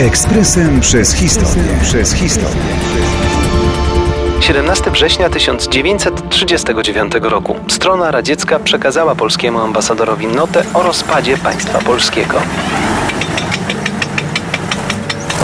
Ekspresem przez historię. Przez historię. 17 września 1939 roku strona radziecka przekazała polskiemu ambasadorowi notę o rozpadzie państwa polskiego.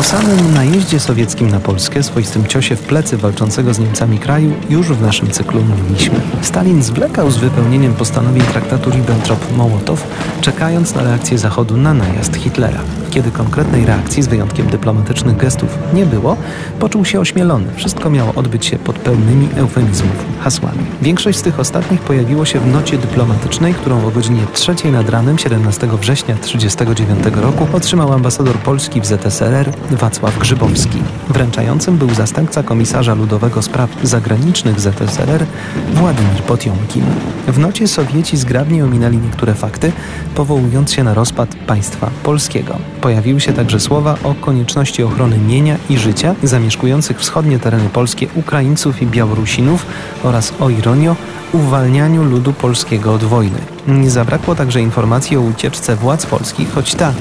O samym najeździe sowieckim na Polskę, swoistym ciosie w plecy walczącego z Niemcami kraju, już w naszym cyklu mówiliśmy. Stalin zwlekał z wypełnieniem postanowień traktatu Ribbentrop-Mołotow, czekając na reakcję Zachodu na najazd Hitlera. Kiedy konkretnej reakcji, z wyjątkiem dyplomatycznych gestów, nie było, poczuł się ośmielony. Wszystko miało odbyć się pod pełnymi eufemizmów, hasłami. Większość z tych ostatnich pojawiło się w nocie dyplomatycznej, którą o godzinie 3 nad ranem 17 września 1939 roku otrzymał ambasador Polski w ZSRR Wacław Grzybowski. Wręczającym był zastępca komisarza ludowego spraw zagranicznych ZSRR Władimir Potiomkin. W nocie Sowieci zgrabnie ominęli niektóre fakty, powołując się na rozpad państwa polskiego. Pojawiły się także słowa o konieczności ochrony mienia i życia zamieszkujących wschodnie tereny polskie Ukraińców i Białorusinów oraz o ironio uwalnianiu ludu polskiego od wojny. Nie zabrakło także informacji o ucieczce władz polskich, choć ta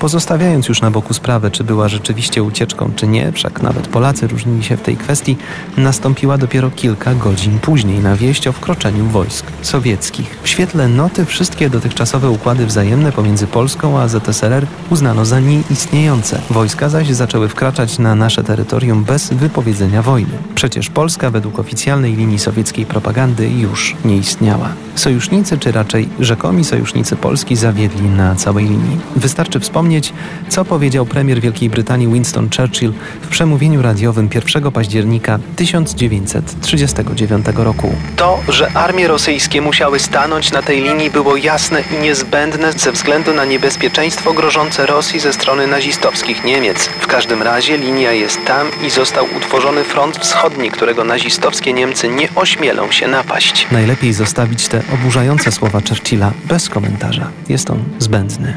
Pozostawiając już na boku sprawę, czy była rzeczywiście ucieczką, czy nie, wszak nawet Polacy różnili się w tej kwestii, nastąpiła dopiero kilka godzin później na wieść o wkroczeniu wojsk sowieckich. W świetle noty wszystkie dotychczasowe układy wzajemne pomiędzy Polską a ZSRR uznano za nieistniejące. Wojska zaś zaczęły wkraczać na nasze terytorium bez wypowiedzenia wojny. Przecież Polska według oficjalnej linii sowieckiej propagandy już nie istniała. Sojusznicy, czy raczej rzekomi sojusznicy Polski zawiedli na całej linii. Wystarczy wspomnieć, przypomnieć, co powiedział premier Wielkiej Brytanii Winston Churchill w przemówieniu radiowym 1 października 1939 roku. To, że armie rosyjskie musiały stanąć na tej linii było jasne i niezbędne ze względu na niebezpieczeństwo grożące Rosji ze strony nazistowskich Niemiec. W każdym razie linia jest tam i został utworzony front wschodni, którego nazistowskie Niemcy nie ośmielą się napaść. Najlepiej zostawić te oburzające słowa Churchilla bez komentarza. Jest on zbędny.